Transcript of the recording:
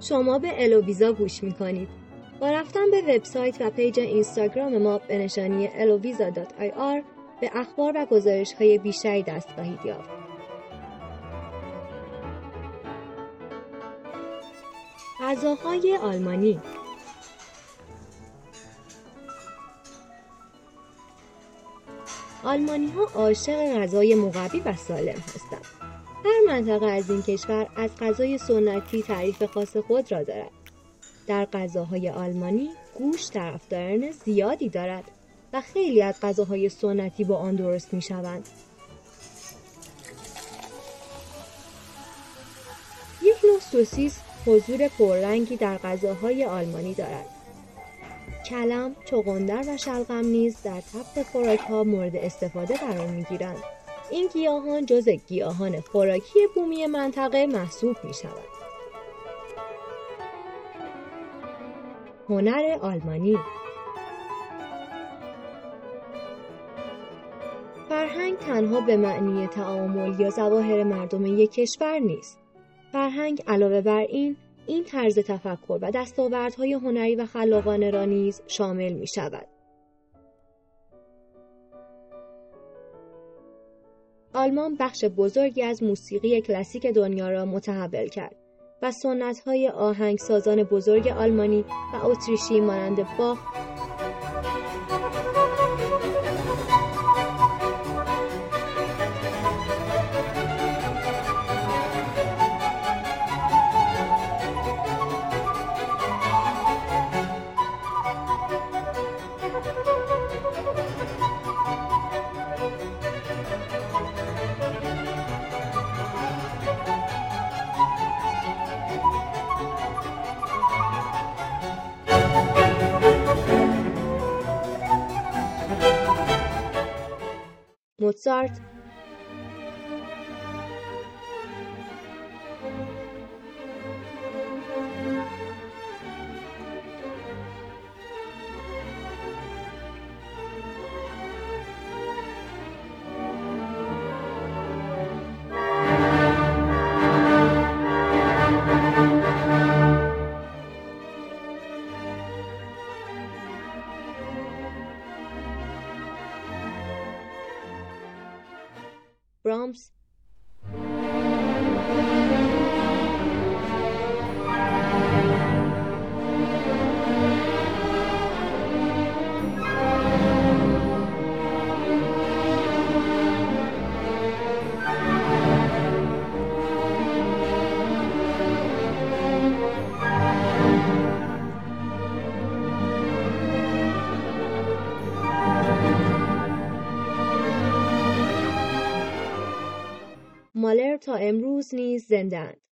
شما به الوویزا گوش می‌کنید. با رفتن به وبسایت و پیج اینستاگرام ما به نشانی eloviza.ir به اخبار و گزارش های بیشتری دست خواهید یافت. غذاهای آلمانی آلمانی ها عاشق غذای مقوی و سالم هستند. هر منطقه از این کشور از غذای سنتی تعریف خاص خود را دارد. در غذاهای آلمانی گوشت طرفداران زیادی دارد و خیلی از غذاهای سنتی با آن درست می شوند. یک نوع سوسیس حضور پررنگی در غذاهای آلمانی دارد. کلم، چغندر و شلغم نیز در تبت خوراک ها مورد استفاده قرار می گیرند. این گیاهان جز گیاهان خوراکی بومی منطقه محسوب می شود. هنر آلمانی فرهنگ تنها به معنی تعامل یا ظواهر مردم یک کشور نیست. فرهنگ علاوه بر این این طرز تفکر و دستاوردهای هنری و خلاقانه را نیز شامل می شود. آلمان بخش بزرگی از موسیقی کلاسیک دنیا را متحول کرد و سنت‌های آهنگسازان بزرگ آلمانی و اتریشی مانند باخ Mozart Brahms مالر تا امروز نیز زندهاند.